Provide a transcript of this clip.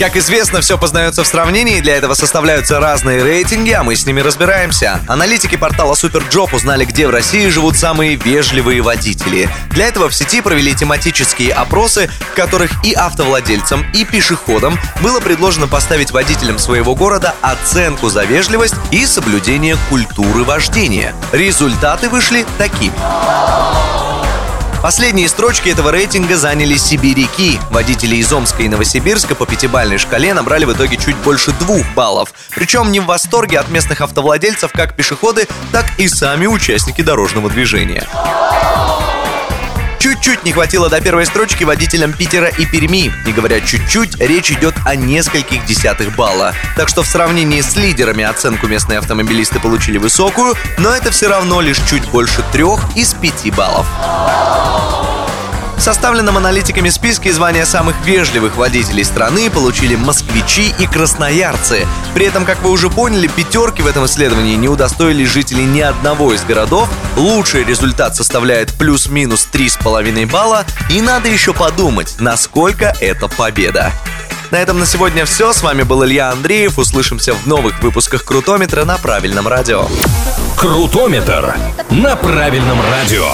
Как известно, все познается в сравнении, для этого составляются разные рейтинги, а мы с ними разбираемся. Аналитики портала Superjob узнали, где в России живут самые вежливые водители. Для этого в сети провели тематические опросы, в которых и автовладельцам, и пешеходам было предложено поставить водителям своего города оценку за вежливость и соблюдение культуры вождения. Результаты вышли такими. Последние строчки этого рейтинга заняли сибиряки. Водители из Омска и Новосибирска по пятибалльной шкале набрали в итоге чуть больше двух баллов. Причем не в восторге от местных автовладельцев как пешеходы, так и сами участники дорожного движения. Чуть-чуть не хватило до первой строчки водителям Питера и Перми. И говоря чуть-чуть, речь идет о нескольких десятых балла. Так что в сравнении с лидерами оценку местные автомобилисты получили высокую, но это все равно лишь чуть больше трех из пяти баллов. В составленном аналитиками списке звания самых вежливых водителей страны получили москвичи и красноярцы. При этом, как вы уже поняли, пятерки в этом исследовании не удостоили жителей ни одного из городов. Лучший результат составляет плюс-минус 3,5 балла. И надо еще подумать, насколько это победа. На этом на сегодня все. С вами был Илья Андреев. Услышимся в новых выпусках Крутометра на правильном радио. Крутометр на правильном радио.